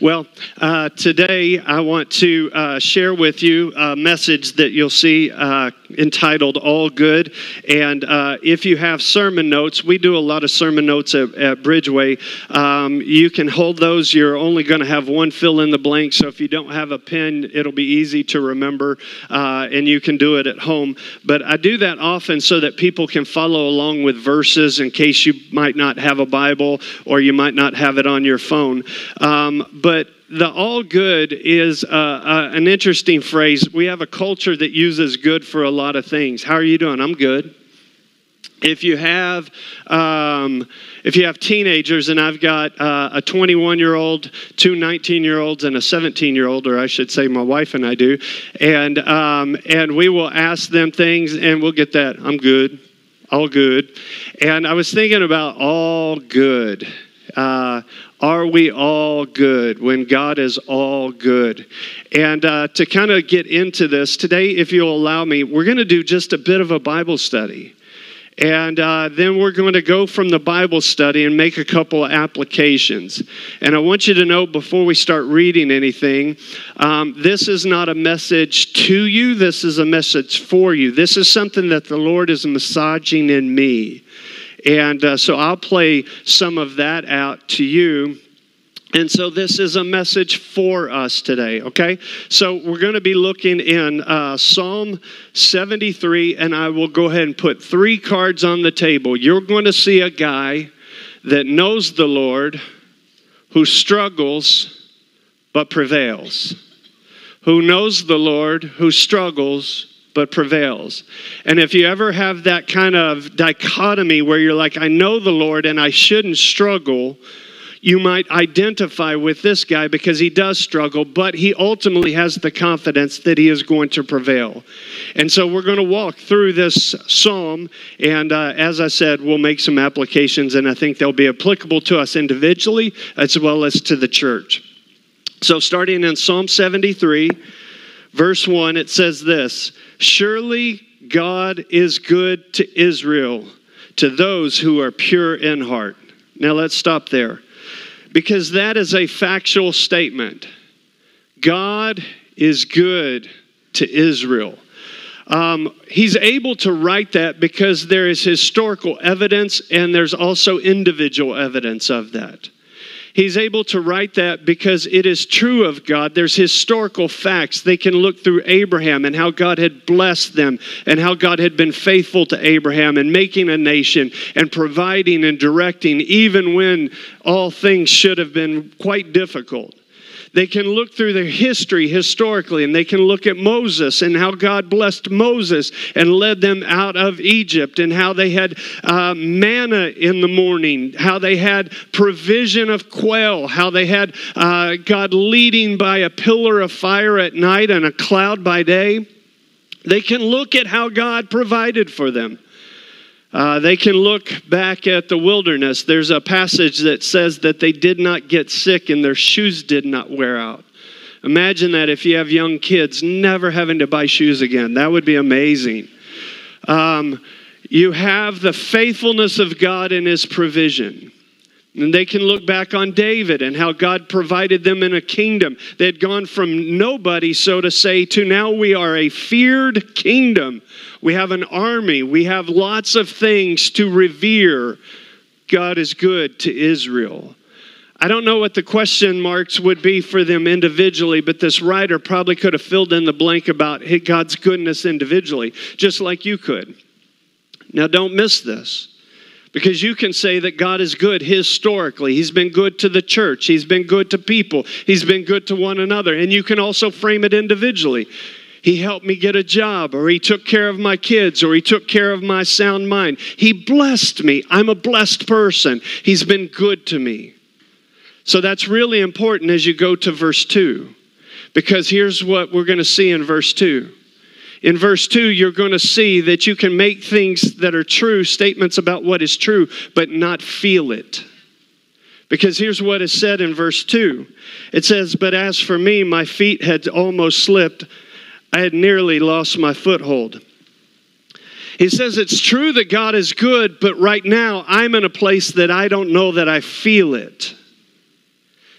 Well, uh, today I want to uh, share with you a message that you'll see uh, entitled All Good. And uh, if you have sermon notes, we do a lot of sermon notes at, at Bridgeway. Um, you can hold those. You're only going to have one fill in the blank. So if you don't have a pen, it'll be easy to remember uh, and you can do it at home. But I do that often so that people can follow along with verses in case you might not have a Bible or you might not have it on your phone. Um, but the all good is uh, uh, an interesting phrase. We have a culture that uses good for a lot of things. How are you doing? I'm good. If you have, um, if you have teenagers, and I've got uh, a 21 year old, two 19 year olds, and a 17 year old, or I should say, my wife and I do, and um, and we will ask them things, and we'll get that. I'm good, all good, and I was thinking about all good. Uh, are we all good when God is all good? And uh, to kind of get into this today, if you'll allow me, we're going to do just a bit of a Bible study. And uh, then we're going to go from the Bible study and make a couple of applications. And I want you to know before we start reading anything, um, this is not a message to you, this is a message for you. This is something that the Lord is massaging in me. And uh, so I'll play some of that out to you. And so this is a message for us today, okay? So we're going to be looking in uh, Psalm 73, and I will go ahead and put three cards on the table. You're going to see a guy that knows the Lord, who struggles but prevails. Who knows the Lord, who struggles but prevails. And if you ever have that kind of dichotomy where you're like, I know the Lord and I shouldn't struggle, you might identify with this guy because he does struggle, but he ultimately has the confidence that he is going to prevail. And so we're going to walk through this psalm, and uh, as I said, we'll make some applications, and I think they'll be applicable to us individually as well as to the church. So, starting in Psalm 73, verse 1, it says this Surely God is good to Israel, to those who are pure in heart. Now let's stop there because that is a factual statement. God is good to Israel. Um, he's able to write that because there is historical evidence and there's also individual evidence of that. He's able to write that because it is true of God. There's historical facts. They can look through Abraham and how God had blessed them and how God had been faithful to Abraham and making a nation and providing and directing, even when all things should have been quite difficult. They can look through their history historically and they can look at Moses and how God blessed Moses and led them out of Egypt and how they had uh, manna in the morning, how they had provision of quail, how they had uh, God leading by a pillar of fire at night and a cloud by day. They can look at how God provided for them. Uh, they can look back at the wilderness. There's a passage that says that they did not get sick and their shoes did not wear out. Imagine that if you have young kids, never having to buy shoes again. That would be amazing. Um, you have the faithfulness of God in His provision. And they can look back on David and how God provided them in a kingdom. They had gone from nobody, so to say, to now we are a feared kingdom. We have an army. We have lots of things to revere. God is good to Israel. I don't know what the question marks would be for them individually, but this writer probably could have filled in the blank about God's goodness individually, just like you could. Now, don't miss this. Because you can say that God is good historically. He's been good to the church. He's been good to people. He's been good to one another. And you can also frame it individually. He helped me get a job, or He took care of my kids, or He took care of my sound mind. He blessed me. I'm a blessed person. He's been good to me. So that's really important as you go to verse 2. Because here's what we're going to see in verse 2 in verse 2, you're going to see that you can make things that are true, statements about what is true, but not feel it. Because here's what is said in verse 2 it says, But as for me, my feet had almost slipped, I had nearly lost my foothold. He says, It's true that God is good, but right now I'm in a place that I don't know that I feel it.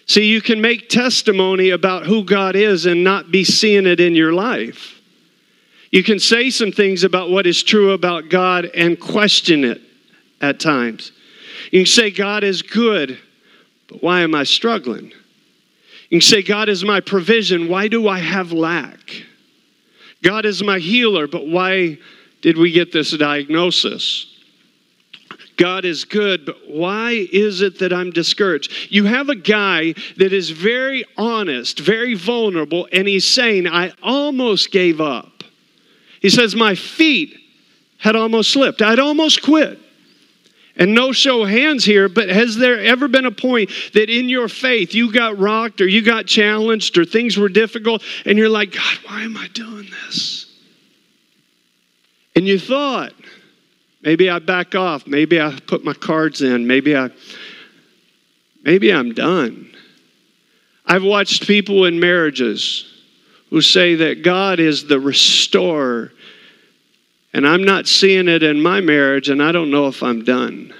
See, you can make testimony about who God is and not be seeing it in your life. You can say some things about what is true about God and question it at times. You can say, God is good, but why am I struggling? You can say, God is my provision, why do I have lack? God is my healer, but why did we get this diagnosis? God is good, but why is it that I'm discouraged? You have a guy that is very honest, very vulnerable, and he's saying, I almost gave up. He says, My feet had almost slipped. I'd almost quit. And no show of hands here, but has there ever been a point that in your faith you got rocked or you got challenged or things were difficult and you're like, God, why am I doing this? And you thought, Maybe I back off. Maybe I put my cards in. Maybe I maybe I'm done. I've watched people in marriages who say that God is the restorer and I'm not seeing it in my marriage and I don't know if I'm done.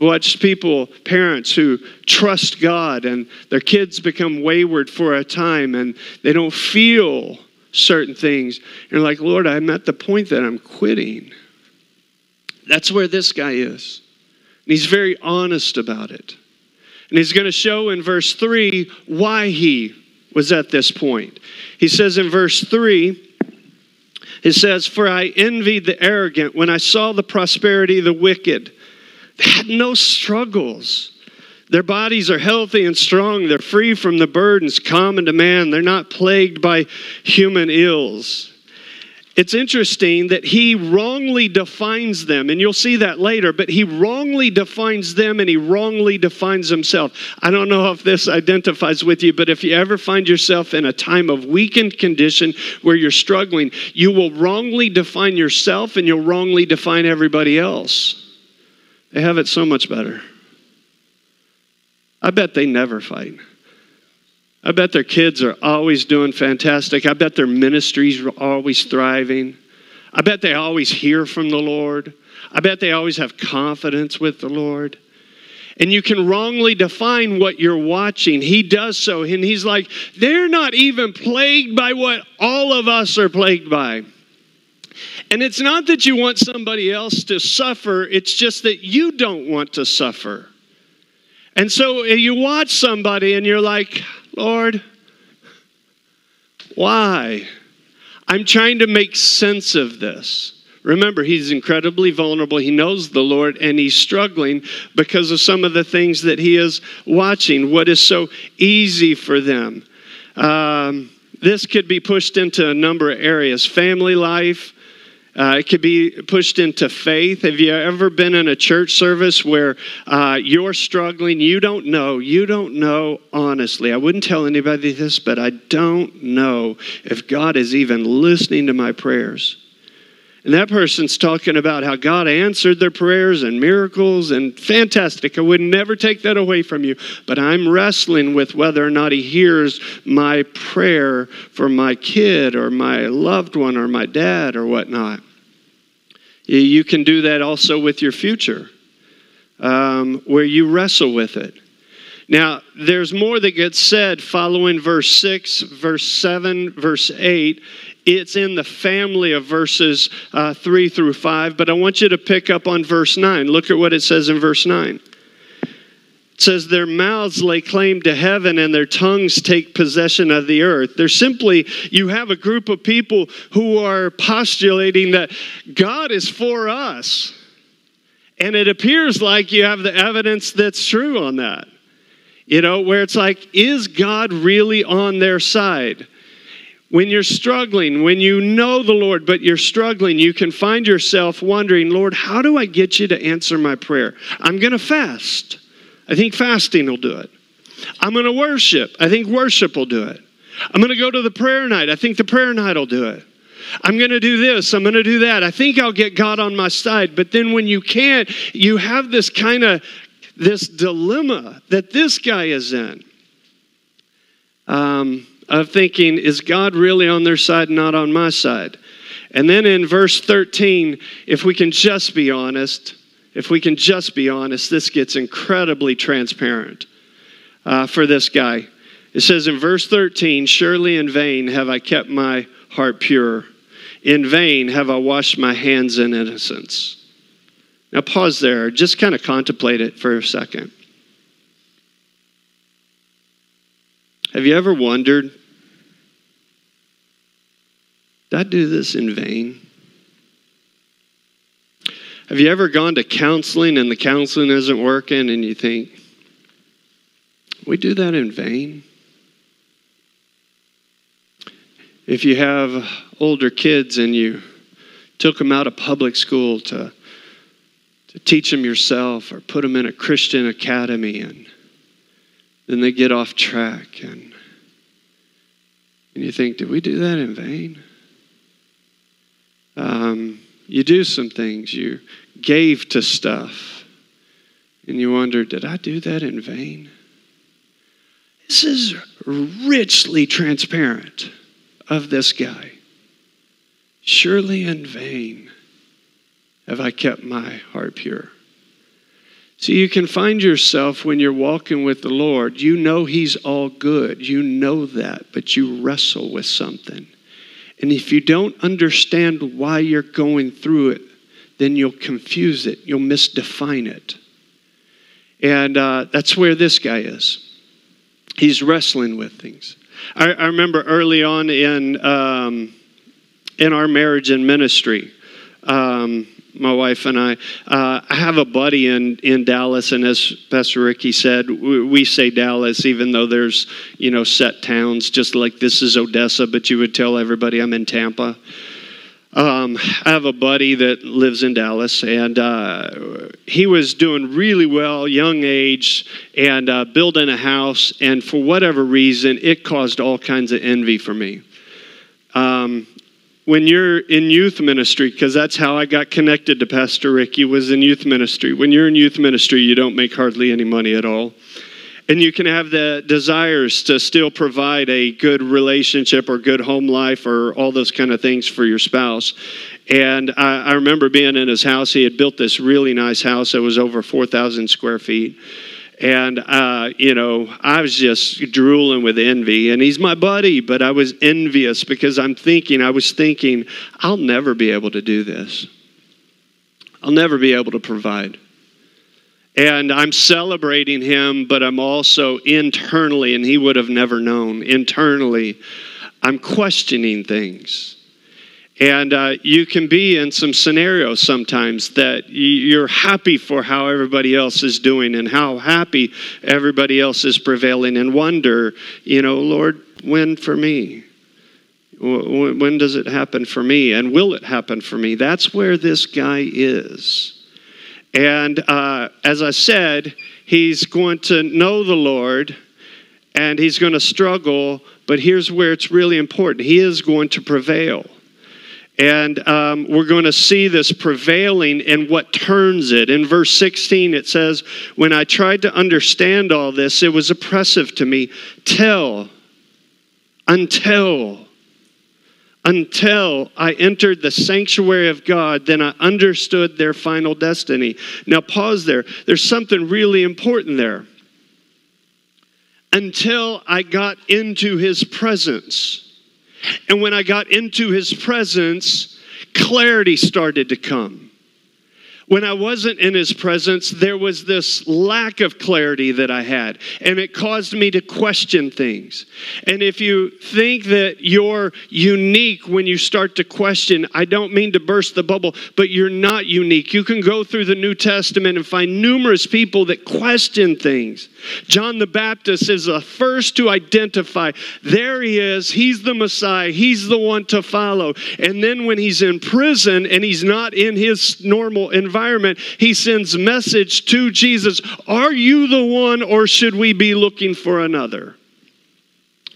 I've people, parents who trust God and their kids become wayward for a time and they don't feel certain things. You're like, Lord, I'm at the point that I'm quitting. That's where this guy is. And he's very honest about it. And he's going to show in verse 3 why he was at this point. He says in verse 3, it says, For I envied the arrogant when I saw the prosperity of the wicked. They had no struggles. Their bodies are healthy and strong. They're free from the burdens common to man. They're not plagued by human ills it's interesting that he wrongly defines them, and you'll see that later, but he wrongly defines them and he wrongly defines himself. I don't know if this identifies with you, but if you ever find yourself in a time of weakened condition where you're struggling, you will wrongly define yourself and you'll wrongly define everybody else. They have it so much better. I bet they never fight. I bet their kids are always doing fantastic. I bet their ministries are always thriving. I bet they always hear from the Lord. I bet they always have confidence with the Lord. And you can wrongly define what you're watching. He does so. And he's like, they're not even plagued by what all of us are plagued by. And it's not that you want somebody else to suffer, it's just that you don't want to suffer. And so eh, you watch somebody and you're like, Lord, why? I'm trying to make sense of this. Remember, he's incredibly vulnerable. He knows the Lord and he's struggling because of some of the things that he is watching, what is so easy for them. Um, this could be pushed into a number of areas family life, uh, it could be pushed into faith. Have you ever been in a church service where uh, you're struggling? You don't know. You don't know honestly. I wouldn't tell anybody this, but I don't know if God is even listening to my prayers. And that person's talking about how God answered their prayers and miracles and fantastic. I would never take that away from you. But I'm wrestling with whether or not He hears my prayer for my kid or my loved one or my dad or whatnot. You can do that also with your future, um, where you wrestle with it. Now, there's more that gets said following verse 6, verse 7, verse 8. It's in the family of verses uh, 3 through 5, but I want you to pick up on verse 9. Look at what it says in verse 9. It says, Their mouths lay claim to heaven and their tongues take possession of the earth. They're simply, you have a group of people who are postulating that God is for us. And it appears like you have the evidence that's true on that. You know, where it's like, is God really on their side? When you're struggling, when you know the Lord, but you're struggling, you can find yourself wondering, Lord, how do I get you to answer my prayer? I'm going to fast. I think fasting will do it. I'm going to worship. I think worship will do it. I'm going to go to the prayer night. I think the prayer night will do it. I'm going to do this. I'm going to do that. I think I'll get God on my side. But then when you can't, you have this kind of this dilemma that this guy is in. Um, of thinking, is God really on their side, not on my side? And then in verse 13, if we can just be honest, if we can just be honest, this gets incredibly transparent. uh, for this guy. It says in verse 13, Surely in vain have I kept my heart pure. In vain have I washed my hands in innocence. Now, pause there. Just kind of contemplate it for a second. Have you ever wondered, did I do this in vain? Have you ever gone to counseling and the counseling isn't working and you think, we do that in vain? If you have older kids and you took them out of public school to, to teach them yourself or put them in a Christian academy and then they get off track and, and you think, did we do that in vain? Um, you do some things, you gave to stuff, and you wonder, did I do that in vain? This is richly transparent of this guy. Surely in vain have I kept my heart pure. So you can find yourself when you're walking with the Lord, you know He's all good. You know that, but you wrestle with something. And if you don't understand why you're going through it, then you'll confuse it, you'll misdefine it. And uh, that's where this guy is. He's wrestling with things. I, I remember early on in, um, in our marriage and ministry, um, my wife and I. Uh, I have a buddy in, in Dallas, and as Pastor Ricky said, we, we, say Dallas, even though there's you know set towns, just like this is Odessa, but you would tell everybody I'm in Tampa. Um, I have a buddy that lives in Dallas, and uh, he was doing really well, young age, and uh, building a house. And for whatever reason, it caused all kinds of envy for me. Um, when you're in youth ministry, because that's how I got connected to Pastor Ricky, was in youth ministry. When you're in youth ministry, you don't make hardly any money at all. And you can have the desires to still provide a good relationship or good home life or all those kind of things for your spouse. And I, I remember being in his house. He had built this really nice house that was over 4,000 square feet and, uh, you know, I was just drooling with envy. And he's my buddy, but I was envious because I'm thinking, I was thinking, I'll never be able to do this. I'll never be able to provide. And I'm celebrating him, but I'm also internally, and he would have never known, internally, I'm questioning things. And uh, you can be in some scenarios sometimes that you're happy for how everybody else is doing and how happy everybody else is prevailing and wonder, you know, Lord, when for me? When does it happen for me? And will it happen for me? That's where this guy is. And uh, as I said, he's going to know the Lord and he's going to struggle, but here's where it's really important he is going to prevail. And um, we're going to see this prevailing and what turns it. In verse 16, it says, When I tried to understand all this, it was oppressive to me. Till, until, until I entered the sanctuary of God, then I understood their final destiny. Now, pause there. There's something really important there. Until I got into his presence. And when I got into his presence, clarity started to come when I wasn't in his presence, there was this lack of clarity that I had, and it caused me to question things. And if you think that you're unique when you start to question, I don't mean to burst the bubble, but you're not unique. You can go through the New Testament and find numerous people that question things. John the Baptist is the first to identify there he is, he's the Messiah, he's the one to follow. And then when he's in prison and he's not in his normal environment, he sends message to Jesus Are you the one, or should we be looking for another?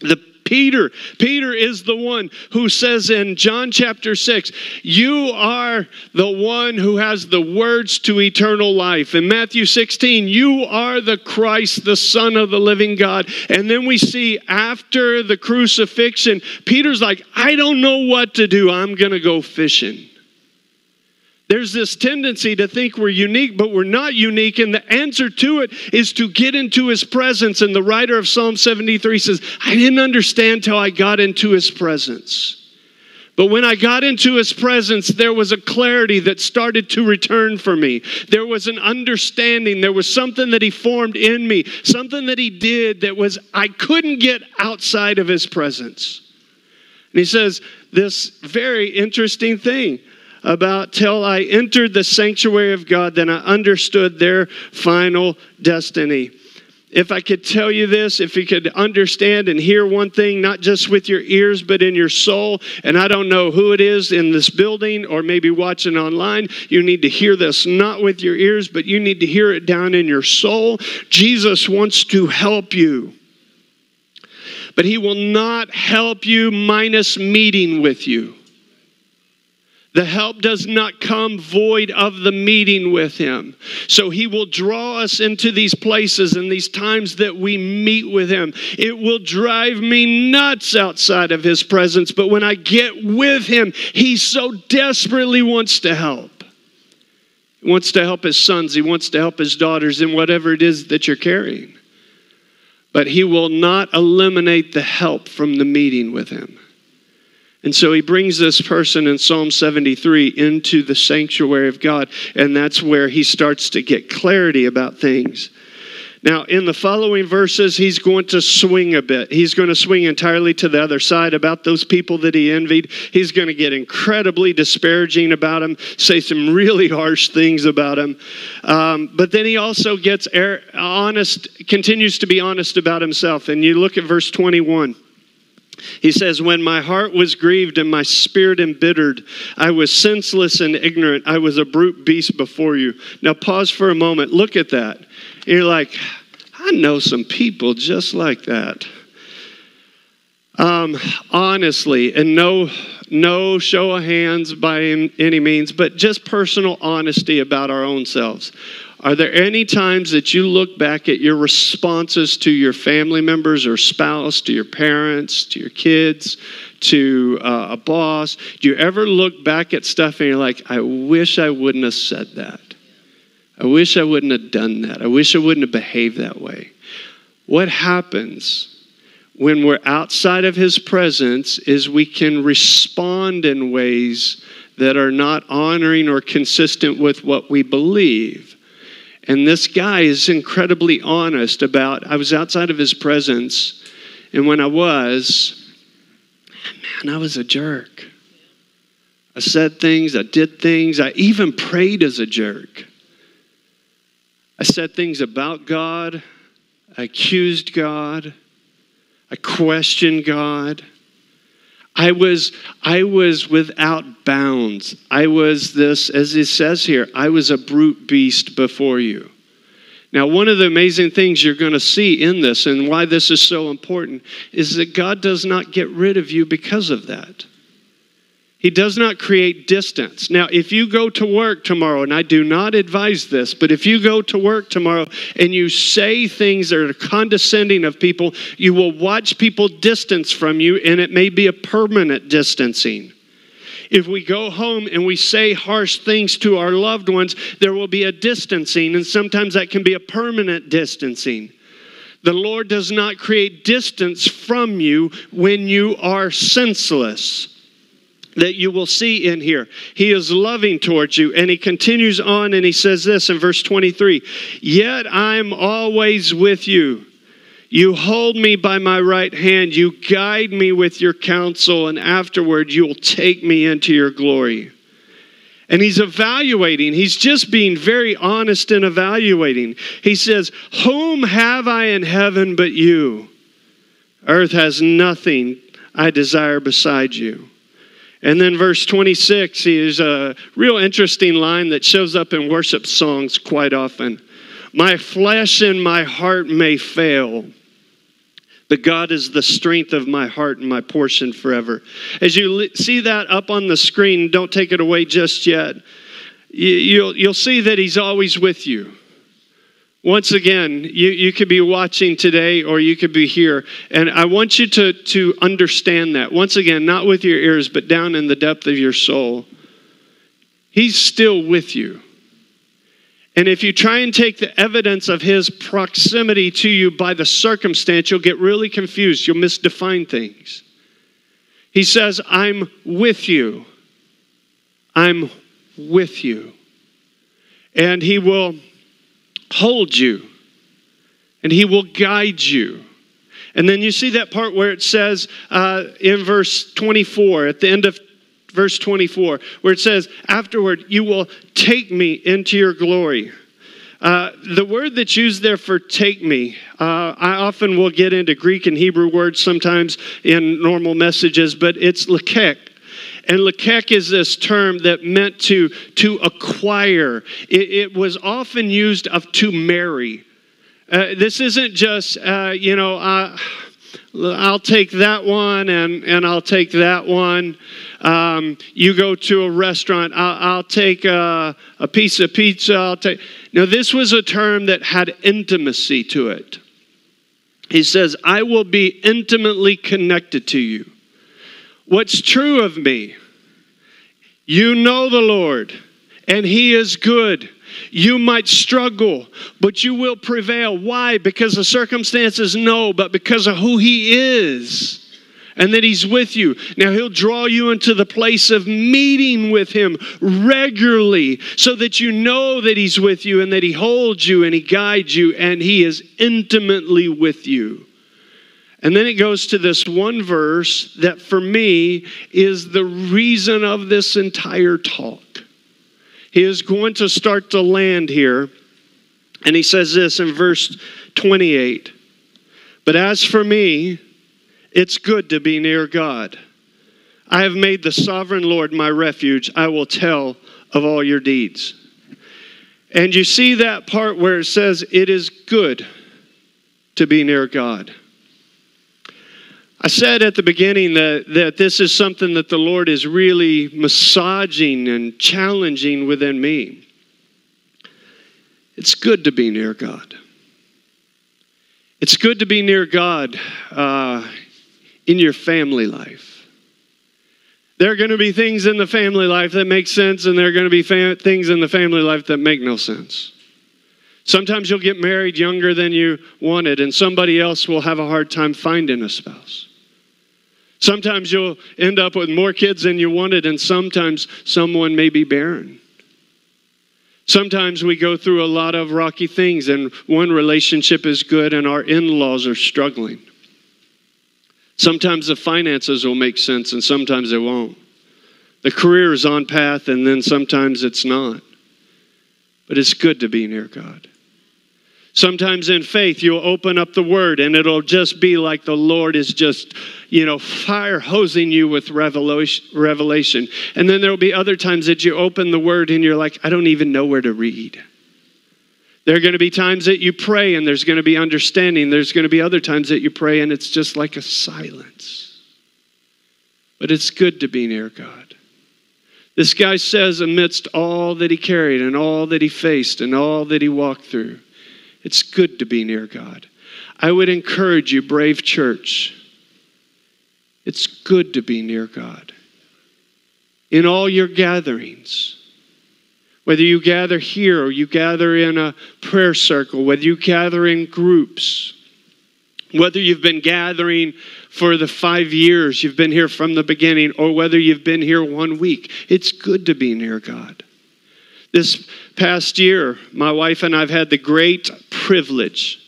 The Peter. Peter is the one who says in John chapter 6, You are the one who has the words to eternal life. In Matthew 16, You are the Christ, the Son of the living God. And then we see after the crucifixion, Peter's like, I don't know what to do. I'm going to go fishing. There's this tendency to think we're unique, but we're not unique. And the answer to it is to get into his presence. And the writer of Psalm 73 says, I didn't understand till I got into his presence. But when I got into his presence, there was a clarity that started to return for me. There was an understanding. There was something that he formed in me, something that he did that was, I couldn't get outside of his presence. And he says this very interesting thing about till I entered the sanctuary of God, then I understood their final destiny. If I could tell you this, if you could understand and hear one thing, not just with your ears, but in your soul, and I don't know who it is in this building or maybe watching online, you need to hear this not with your ears, but you need to hear it down in your soul. Jesus wants to help you, but He will not help you minus meeting with you. The help does not come void of the meeting with Him. So He will draw us into these places and these times that we meet with Him. It will drive me nuts outside of His presence, but when I get with Him, He so desperately wants to help. He wants to help His sons, He wants to help His daughters in whatever it is that you're carrying. But He will not eliminate the help from the meeting with Him. And so he brings this person in Psalm 73 into the sanctuary of God, and that's where he starts to get clarity about things. Now, in the following verses, he's going to swing a bit. He's going to swing entirely to the other side about those people that he envied. He's going to get incredibly disparaging about them, say some really harsh things about him. Um, but then he also gets honest, continues to be honest about himself. And you look at verse 21. He says, When my heart was grieved and my spirit embittered, I was senseless and ignorant. I was a brute beast before you. Now, pause for a moment. Look at that. You're like, I know some people just like that. Um, honestly, and no, no show of hands by any means, but just personal honesty about our own selves. Are there any times that you look back at your responses to your family members or spouse, to your parents, to your kids, to uh, a boss? Do you ever look back at stuff and you're like, I wish I wouldn't have said that? I wish I wouldn't have done that. I wish I wouldn't have behaved that way. What happens when we're outside of His presence is we can respond in ways that are not honoring or consistent with what we believe. And this guy is incredibly honest about I was outside of his presence, and when I was, man, I was a jerk. I said things, I did things, I even prayed as a jerk. I said things about God, I accused God, I questioned God. I was, I was without bounds. I was this, as it says here, I was a brute beast before you. Now, one of the amazing things you're going to see in this and why this is so important is that God does not get rid of you because of that. He does not create distance. Now, if you go to work tomorrow, and I do not advise this, but if you go to work tomorrow and you say things that are condescending of people, you will watch people distance from you, and it may be a permanent distancing. If we go home and we say harsh things to our loved ones, there will be a distancing, and sometimes that can be a permanent distancing. The Lord does not create distance from you when you are senseless that you will see in here. He is loving towards you. And he continues on and he says this in verse 23 Yet I'm always with you. You hold me by my right hand. You guide me with your counsel, and afterward you'll take me into your glory. And he's evaluating. He's just being very honest and evaluating. He says, Whom have I in heaven but you? Earth has nothing I desire beside you. And then verse 26 is a real interesting line that shows up in worship songs quite often. My flesh and my heart may fail, but God is the strength of my heart and my portion forever. As you see that up on the screen, don't take it away just yet. You'll, you'll see that He's always with you. Once again, you, you could be watching today or you could be here. And I want you to, to understand that. Once again, not with your ears, but down in the depth of your soul. He's still with you. And if you try and take the evidence of his proximity to you by the circumstance, you'll get really confused. You'll misdefine things. He says, I'm with you. I'm with you. And he will hold you, and he will guide you. And then you see that part where it says uh, in verse 24, at the end of verse 24, where it says, Afterward, you will take me into your glory. Uh, the word that's used there for take me, uh, I often will get into Greek and Hebrew words sometimes in normal messages, but it's lekek. And lekek is this term that meant to, to acquire. It, it was often used of to marry. Uh, this isn't just, uh, you know, uh, I'll take that one and, and I'll take that one. Um, you go to a restaurant, I'll, I'll take a, a, piece of pizza. I'll take. Now, this was a term that had intimacy to it. He says, I will be intimately connected to you. What's true of me? You know the Lord, and He is good. You might struggle, but you will prevail. Why? Because the circumstances? No, but because of who He is and that He's with you. Now, He'll draw you into the place of meeting with Him regularly so that you know that He's with you and that He holds you and He guides you and He is intimately with you. And then it goes to this one verse that for me is the reason of this entire talk. He is going to start to land here. And he says this in verse 28 But as for me, it's good to be near God. I have made the sovereign Lord my refuge. I will tell of all your deeds. And you see that part where it says, It is good to be near God. I said at the beginning that, that this is something that the Lord is really massaging and challenging within me. It's good to be near God. It's good to be near God uh, in your family life. There are going to be things in the family life that make sense, and there are going to be fam- things in the family life that make no sense. Sometimes you'll get married younger than you wanted, and somebody else will have a hard time finding a spouse. Sometimes you'll end up with more kids than you wanted, and sometimes someone may be barren. Sometimes we go through a lot of rocky things, and one relationship is good, and our in laws are struggling. Sometimes the finances will make sense, and sometimes they won't. The career is on path, and then sometimes it's not. But it's good to be near God. Sometimes in faith, you'll open up the word and it'll just be like the Lord is just, you know, fire hosing you with revelation. And then there'll be other times that you open the word and you're like, I don't even know where to read. There are going to be times that you pray and there's going to be understanding. There's going to be other times that you pray and it's just like a silence. But it's good to be near God. This guy says, amidst all that he carried and all that he faced and all that he walked through, it's good to be near God. I would encourage you, brave church, it's good to be near God. In all your gatherings, whether you gather here or you gather in a prayer circle, whether you gather in groups, whether you've been gathering for the five years you've been here from the beginning, or whether you've been here one week, it's good to be near God. This past year, my wife and I have had the great privilege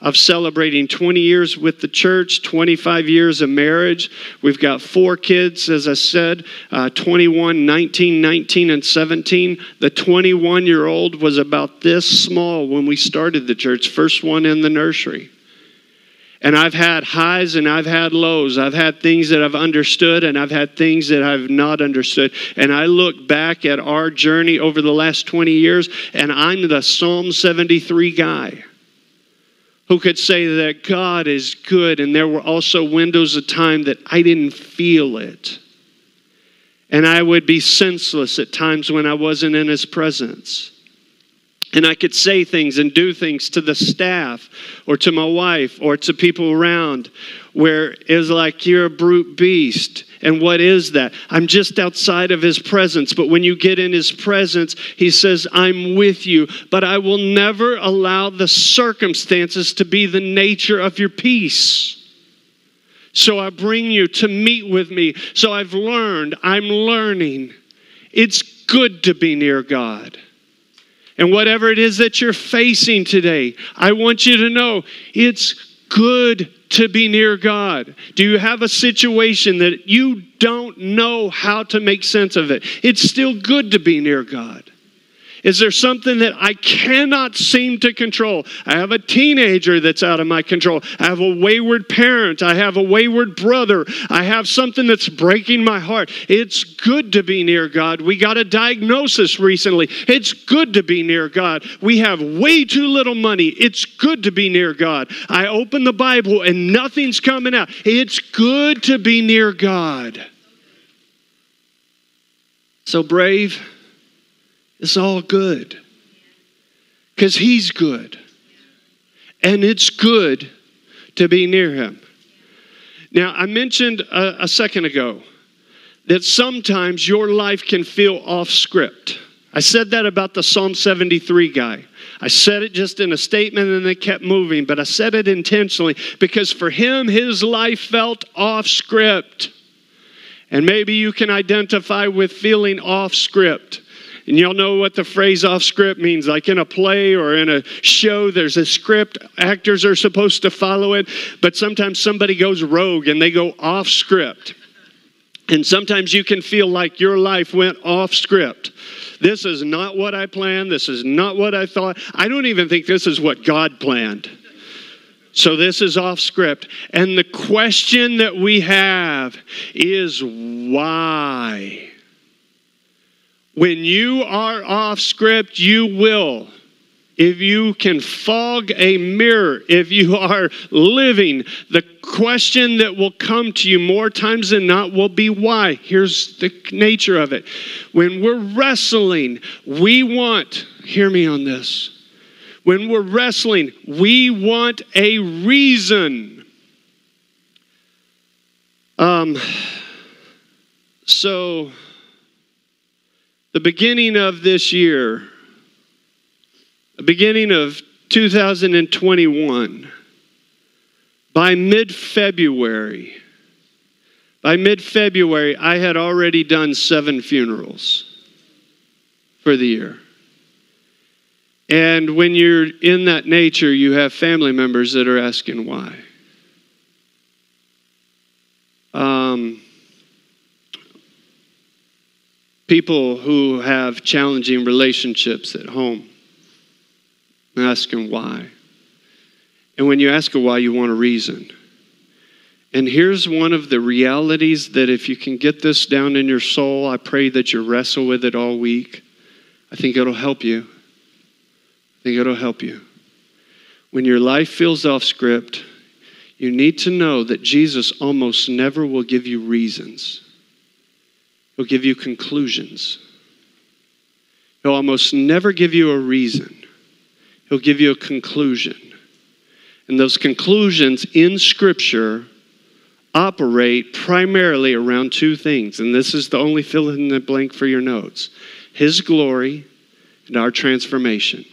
of celebrating 20 years with the church, 25 years of marriage. We've got four kids, as I said uh, 21, 19, 19, and 17. The 21 year old was about this small when we started the church, first one in the nursery. And I've had highs and I've had lows. I've had things that I've understood and I've had things that I've not understood. And I look back at our journey over the last 20 years and I'm the Psalm 73 guy who could say that God is good. And there were also windows of time that I didn't feel it. And I would be senseless at times when I wasn't in His presence. And I could say things and do things to the staff or to my wife or to people around where it's like you're a brute beast. And what is that? I'm just outside of his presence. But when you get in his presence, he says, I'm with you, but I will never allow the circumstances to be the nature of your peace. So I bring you to meet with me. So I've learned, I'm learning. It's good to be near God. And whatever it is that you're facing today, I want you to know it's good to be near God. Do you have a situation that you don't know how to make sense of it? It's still good to be near God. Is there something that I cannot seem to control? I have a teenager that's out of my control. I have a wayward parent. I have a wayward brother. I have something that's breaking my heart. It's good to be near God. We got a diagnosis recently. It's good to be near God. We have way too little money. It's good to be near God. I open the Bible and nothing's coming out. It's good to be near God. So brave it's all good because He's good. And it's good to be near Him. Now, I mentioned a, a second ago that sometimes your life can feel off script. I said that about the Psalm 73 guy. I said it just in a statement and it kept moving, but I said it intentionally because for him, his life felt off script. And maybe you can identify with feeling off script. And y'all know what the phrase off script means. Like in a play or in a show, there's a script, actors are supposed to follow it, but sometimes somebody goes rogue and they go off script. And sometimes you can feel like your life went off script. This is not what I planned. This is not what I thought. I don't even think this is what God planned. So this is off script. And the question that we have is why? When you are off script, you will. If you can fog a mirror, if you are living, the question that will come to you more times than not will be why. Here's the nature of it. When we're wrestling, we want, hear me on this. When we're wrestling, we want a reason. Um, so, the beginning of this year, the beginning of 2021, by mid February, by mid February, I had already done seven funerals for the year. And when you're in that nature, you have family members that are asking why. Um, people who have challenging relationships at home. and ask them why. And when you ask a why, you want a reason. And here's one of the realities that if you can get this down in your soul, I pray that you wrestle with it all week. I think it'll help you. I think it'll help you. When your life feels off script, you need to know that Jesus almost never will give you reasons. He'll give you conclusions. He'll almost never give you a reason. He'll give you a conclusion. And those conclusions in Scripture operate primarily around two things. And this is the only fill in the blank for your notes His glory and our transformation.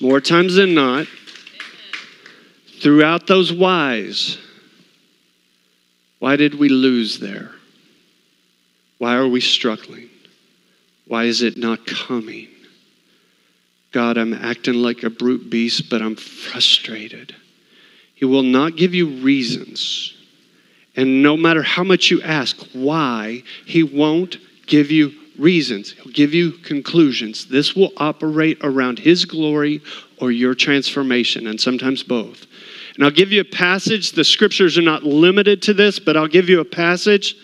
More times than not, throughout those whys, why did we lose there? Why are we struggling? Why is it not coming? God, I'm acting like a brute beast, but I'm frustrated. He will not give you reasons. And no matter how much you ask why, He won't give you reasons. He'll give you conclusions. This will operate around His glory or your transformation, and sometimes both. And I'll give you a passage. The scriptures are not limited to this, but I'll give you a passage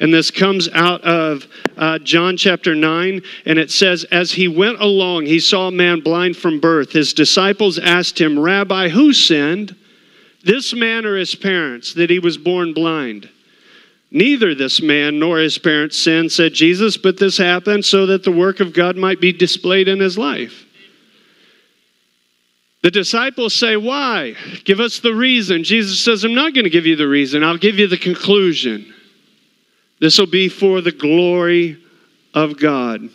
and this comes out of uh, John chapter 9. And it says, As he went along, he saw a man blind from birth. His disciples asked him, Rabbi, who sinned? This man or his parents, that he was born blind? Neither this man nor his parents sinned, said Jesus, but this happened so that the work of God might be displayed in his life. The disciples say, Why? Give us the reason. Jesus says, I'm not going to give you the reason, I'll give you the conclusion. This will be for the glory of God.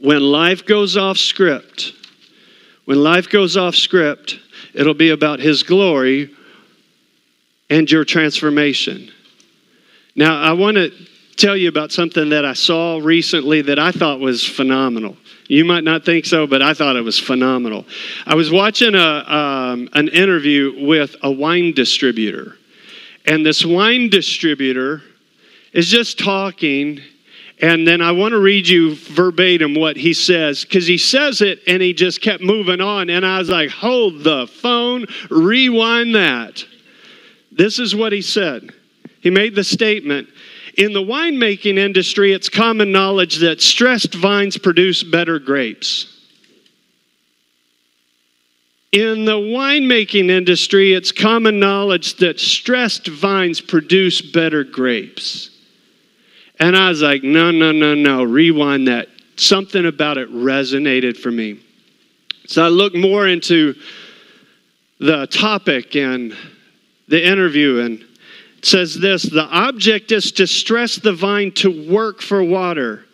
When life goes off script, when life goes off script, it'll be about His glory and your transformation. Now, I want to tell you about something that I saw recently that I thought was phenomenal. You might not think so, but I thought it was phenomenal. I was watching a, um, an interview with a wine distributor, and this wine distributor is just talking. And then I want to read you verbatim what he says because he says it and he just kept moving on. And I was like, hold the phone, rewind that. This is what he said. He made the statement in the winemaking industry, it's common knowledge that stressed vines produce better grapes. In the winemaking industry, it's common knowledge that stressed vines produce better grapes. And I was like, no, no, no, no, rewind that. Something about it resonated for me. So I looked more into the topic and the interview and says this the object is to stress the vine to work for water.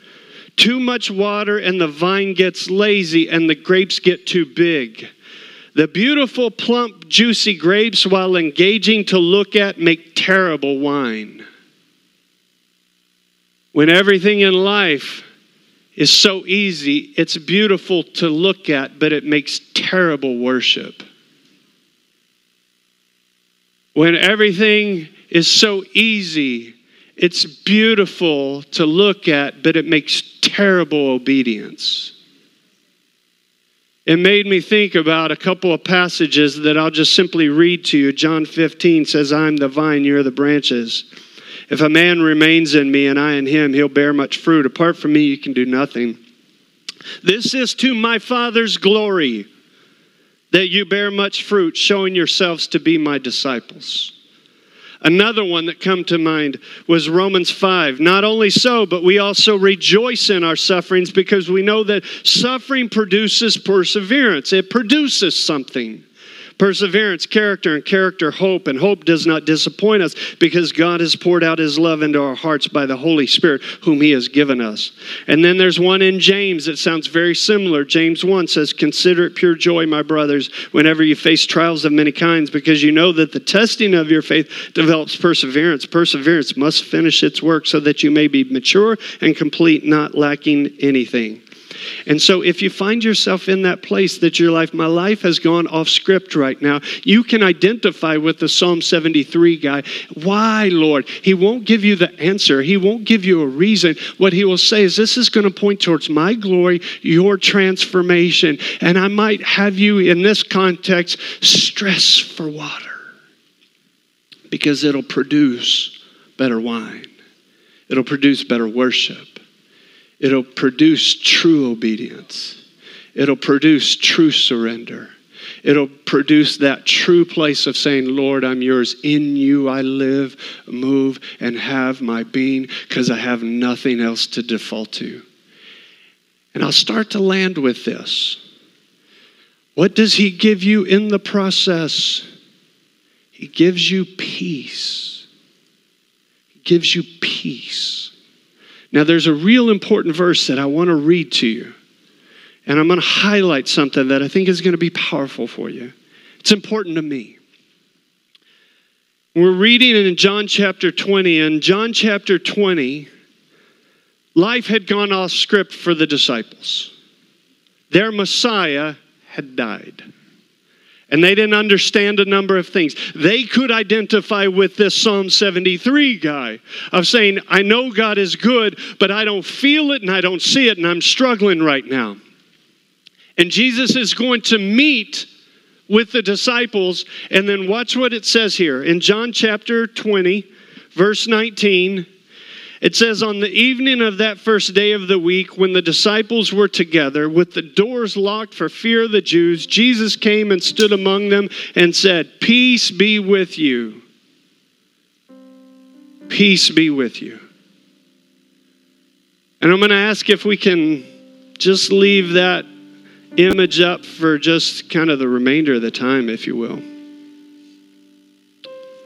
Too much water, and the vine gets lazy, and the grapes get too big. The beautiful, plump, juicy grapes, while engaging to look at, make terrible wine. When everything in life is so easy, it's beautiful to look at, but it makes terrible worship. When everything is so easy. It's beautiful to look at, but it makes terrible obedience. It made me think about a couple of passages that I'll just simply read to you. John 15 says, I'm the vine, you're the branches. If a man remains in me and I in him, he'll bear much fruit. Apart from me, you can do nothing. This is to my Father's glory that you bear much fruit, showing yourselves to be my disciples. Another one that come to mind was Romans 5. Not only so, but we also rejoice in our sufferings because we know that suffering produces perseverance. It produces something perseverance, character, and character, hope. And hope does not disappoint us because God has poured out his love into our hearts by the Holy Spirit, whom he has given us. And then there's one in James that sounds very similar. James 1 says, Consider it pure joy, my brothers, whenever you face trials of many kinds, because you know that the testing of your faith develops perseverance. Perseverance must finish its work so that you may be mature and complete, not lacking anything. And so, if you find yourself in that place that your life, my life has gone off script right now, you can identify with the Psalm 73 guy. Why, Lord? He won't give you the answer, He won't give you a reason. What He will say is, This is going to point towards my glory, your transformation. And I might have you in this context stress for water because it'll produce better wine, it'll produce better worship. It'll produce true obedience. It'll produce true surrender. It'll produce that true place of saying, Lord, I'm yours. In you I live, move, and have my being because I have nothing else to default to. And I'll start to land with this. What does He give you in the process? He gives you peace. He gives you peace. Now, there's a real important verse that I want to read to you. And I'm going to highlight something that I think is going to be powerful for you. It's important to me. We're reading in John chapter 20, and John chapter 20, life had gone off script for the disciples. Their Messiah had died and they didn't understand a number of things. They could identify with this Psalm 73 guy of saying, I know God is good, but I don't feel it and I don't see it, and I'm struggling right now. And Jesus is going to meet with the disciples, and then watch what it says here in John chapter 20, verse 19. It says, On the evening of that first day of the week, when the disciples were together, with the doors locked for fear of the Jews, Jesus came and stood among them and said, Peace be with you. Peace be with you. And I'm going to ask if we can just leave that image up for just kind of the remainder of the time, if you will.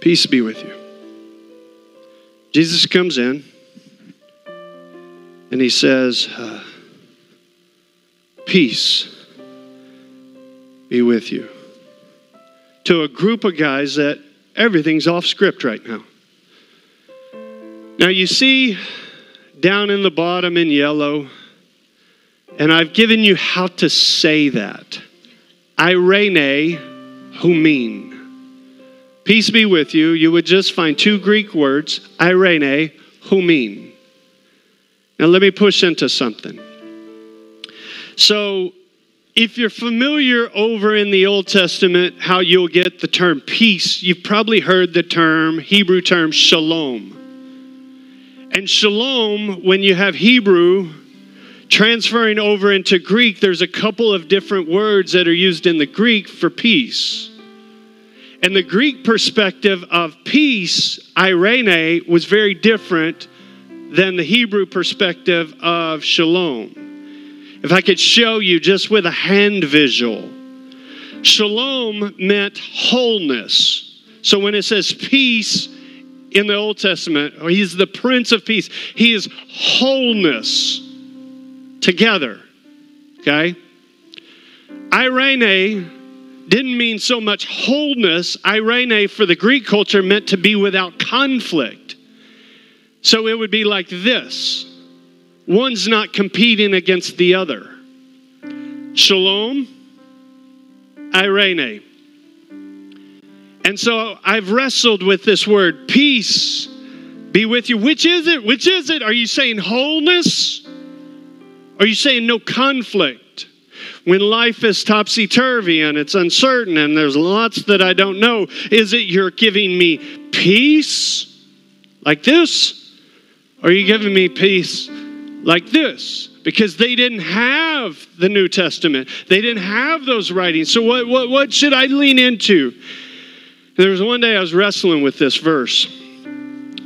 Peace be with you. Jesus comes in and he says, uh, Peace be with you. To a group of guys that everything's off script right now. Now, you see down in the bottom in yellow, and I've given you how to say that. Irene humin. Peace be with you. You would just find two Greek words, Irene humin. Now let me push into something. So, if you're familiar over in the Old Testament how you'll get the term peace, you've probably heard the term, Hebrew term, shalom. And shalom, when you have Hebrew transferring over into Greek, there's a couple of different words that are used in the Greek for peace. And the Greek perspective of peace, irene, was very different than the Hebrew perspective of shalom. If I could show you just with a hand visual, shalom meant wholeness. So when it says peace in the Old Testament, he's the Prince of Peace, he is wholeness together. Okay? Irene didn't mean so much wholeness. Irene for the Greek culture meant to be without conflict. So it would be like this one's not competing against the other. Shalom, Irene. And so I've wrestled with this word, peace be with you. Which is it? Which is it? Are you saying wholeness? Are you saying no conflict? When life is topsy turvy and it's uncertain and there's lots that I don't know, is it you're giving me peace like this? Are you giving me peace like this? Because they didn't have the New Testament, they didn't have those writings. So, what, what, what should I lean into? There was one day I was wrestling with this verse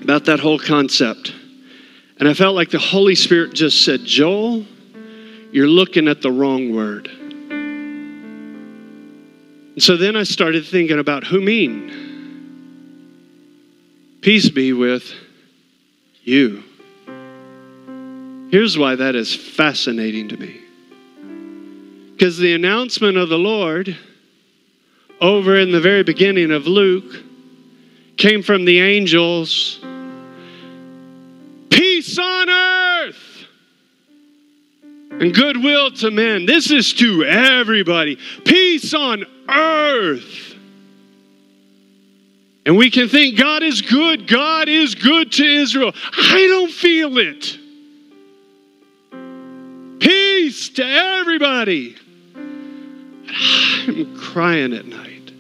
about that whole concept. And I felt like the Holy Spirit just said, Joel, you're looking at the wrong word. And so then I started thinking about humin? Peace be with you. Here's why that is fascinating to me. Because the announcement of the Lord over in the very beginning of Luke came from the angels peace on earth and goodwill to men. This is to everybody. Peace on earth. And we can think God is good. God is good to Israel. I don't feel it. Peace to everybody. I'm crying at night.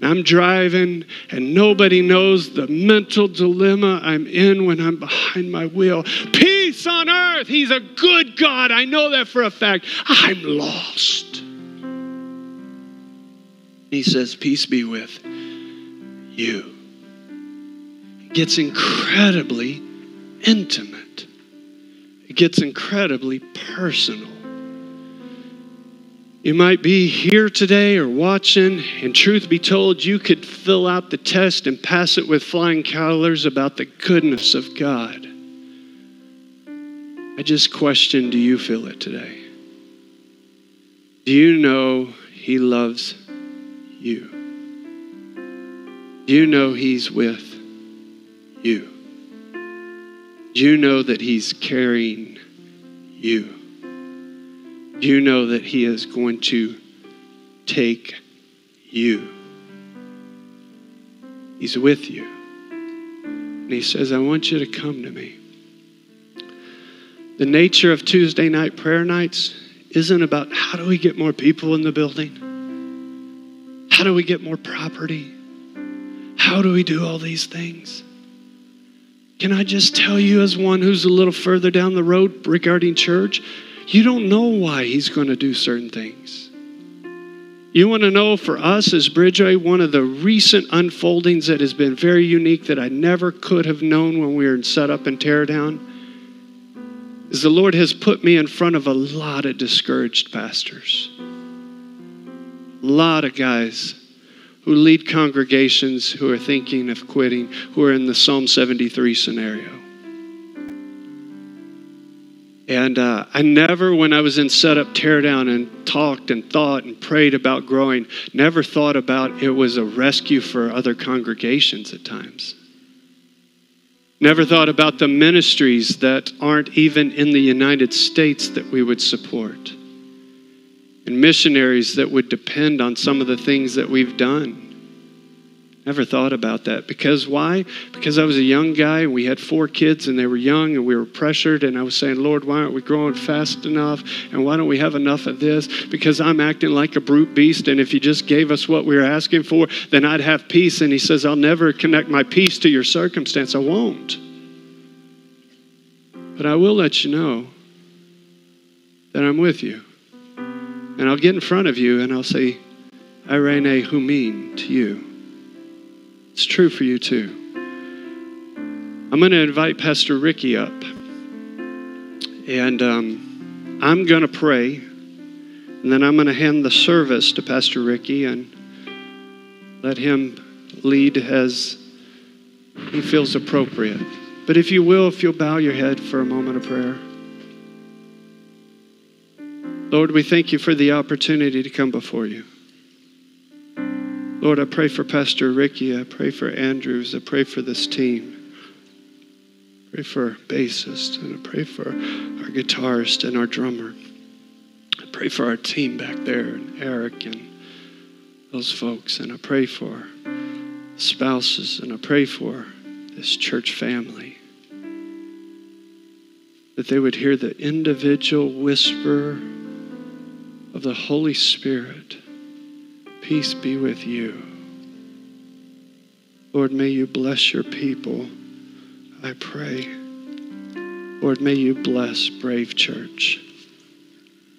I'm driving and nobody knows the mental dilemma I'm in when I'm behind my wheel. Peace on earth. He's a good God. I know that for a fact. I'm lost. He says, Peace be with you. It gets incredibly intimate, it gets incredibly personal. You might be here today or watching, and truth be told, you could fill out the test and pass it with flying colors about the goodness of God. I just question do you feel it today? Do you know He loves you? Do you know He's with you? You know that He's carrying you? You know that He is going to take you? He's with you. And He says, I want you to come to me. The nature of Tuesday night prayer nights isn't about how do we get more people in the building? How do we get more property? How do we do all these things? Can I just tell you, as one who's a little further down the road regarding church, you don't know why He's going to do certain things. You want to know for us as Bridgeway, one of the recent unfoldings that has been very unique that I never could have known when we were in setup and teardown is the Lord has put me in front of a lot of discouraged pastors. A lot of guys who lead congregations who are thinking of quitting, who are in the Psalm 73 scenario. And uh, I never, when I was in setup teardown and talked and thought and prayed about growing, never thought about it was a rescue for other congregations at times. Never thought about the ministries that aren't even in the United States that we would support. And missionaries that would depend on some of the things that we've done. Never thought about that. Because why? Because I was a young guy. We had four kids and they were young and we were pressured. And I was saying, Lord, why aren't we growing fast enough? And why don't we have enough of this? Because I'm acting like a brute beast. And if you just gave us what we were asking for, then I'd have peace. And he says, I'll never connect my peace to your circumstance. I won't. But I will let you know that I'm with you. And I'll get in front of you and I'll say, Irene Humin to you. It's true for you too. I'm going to invite Pastor Ricky up. And um, I'm going to pray. And then I'm going to hand the service to Pastor Ricky and let him lead as he feels appropriate. But if you will, if you'll bow your head for a moment of prayer. Lord, we thank you for the opportunity to come before you. Lord, I pray for Pastor Ricky. I pray for Andrews. I pray for this team. I pray for our bassist, and I pray for our guitarist and our drummer. I pray for our team back there, and Eric and those folks. And I pray for spouses, and I pray for this church family. That they would hear the individual whisper of the Holy Spirit Peace be with you. Lord, may you bless your people. I pray. Lord, may you bless Brave Church.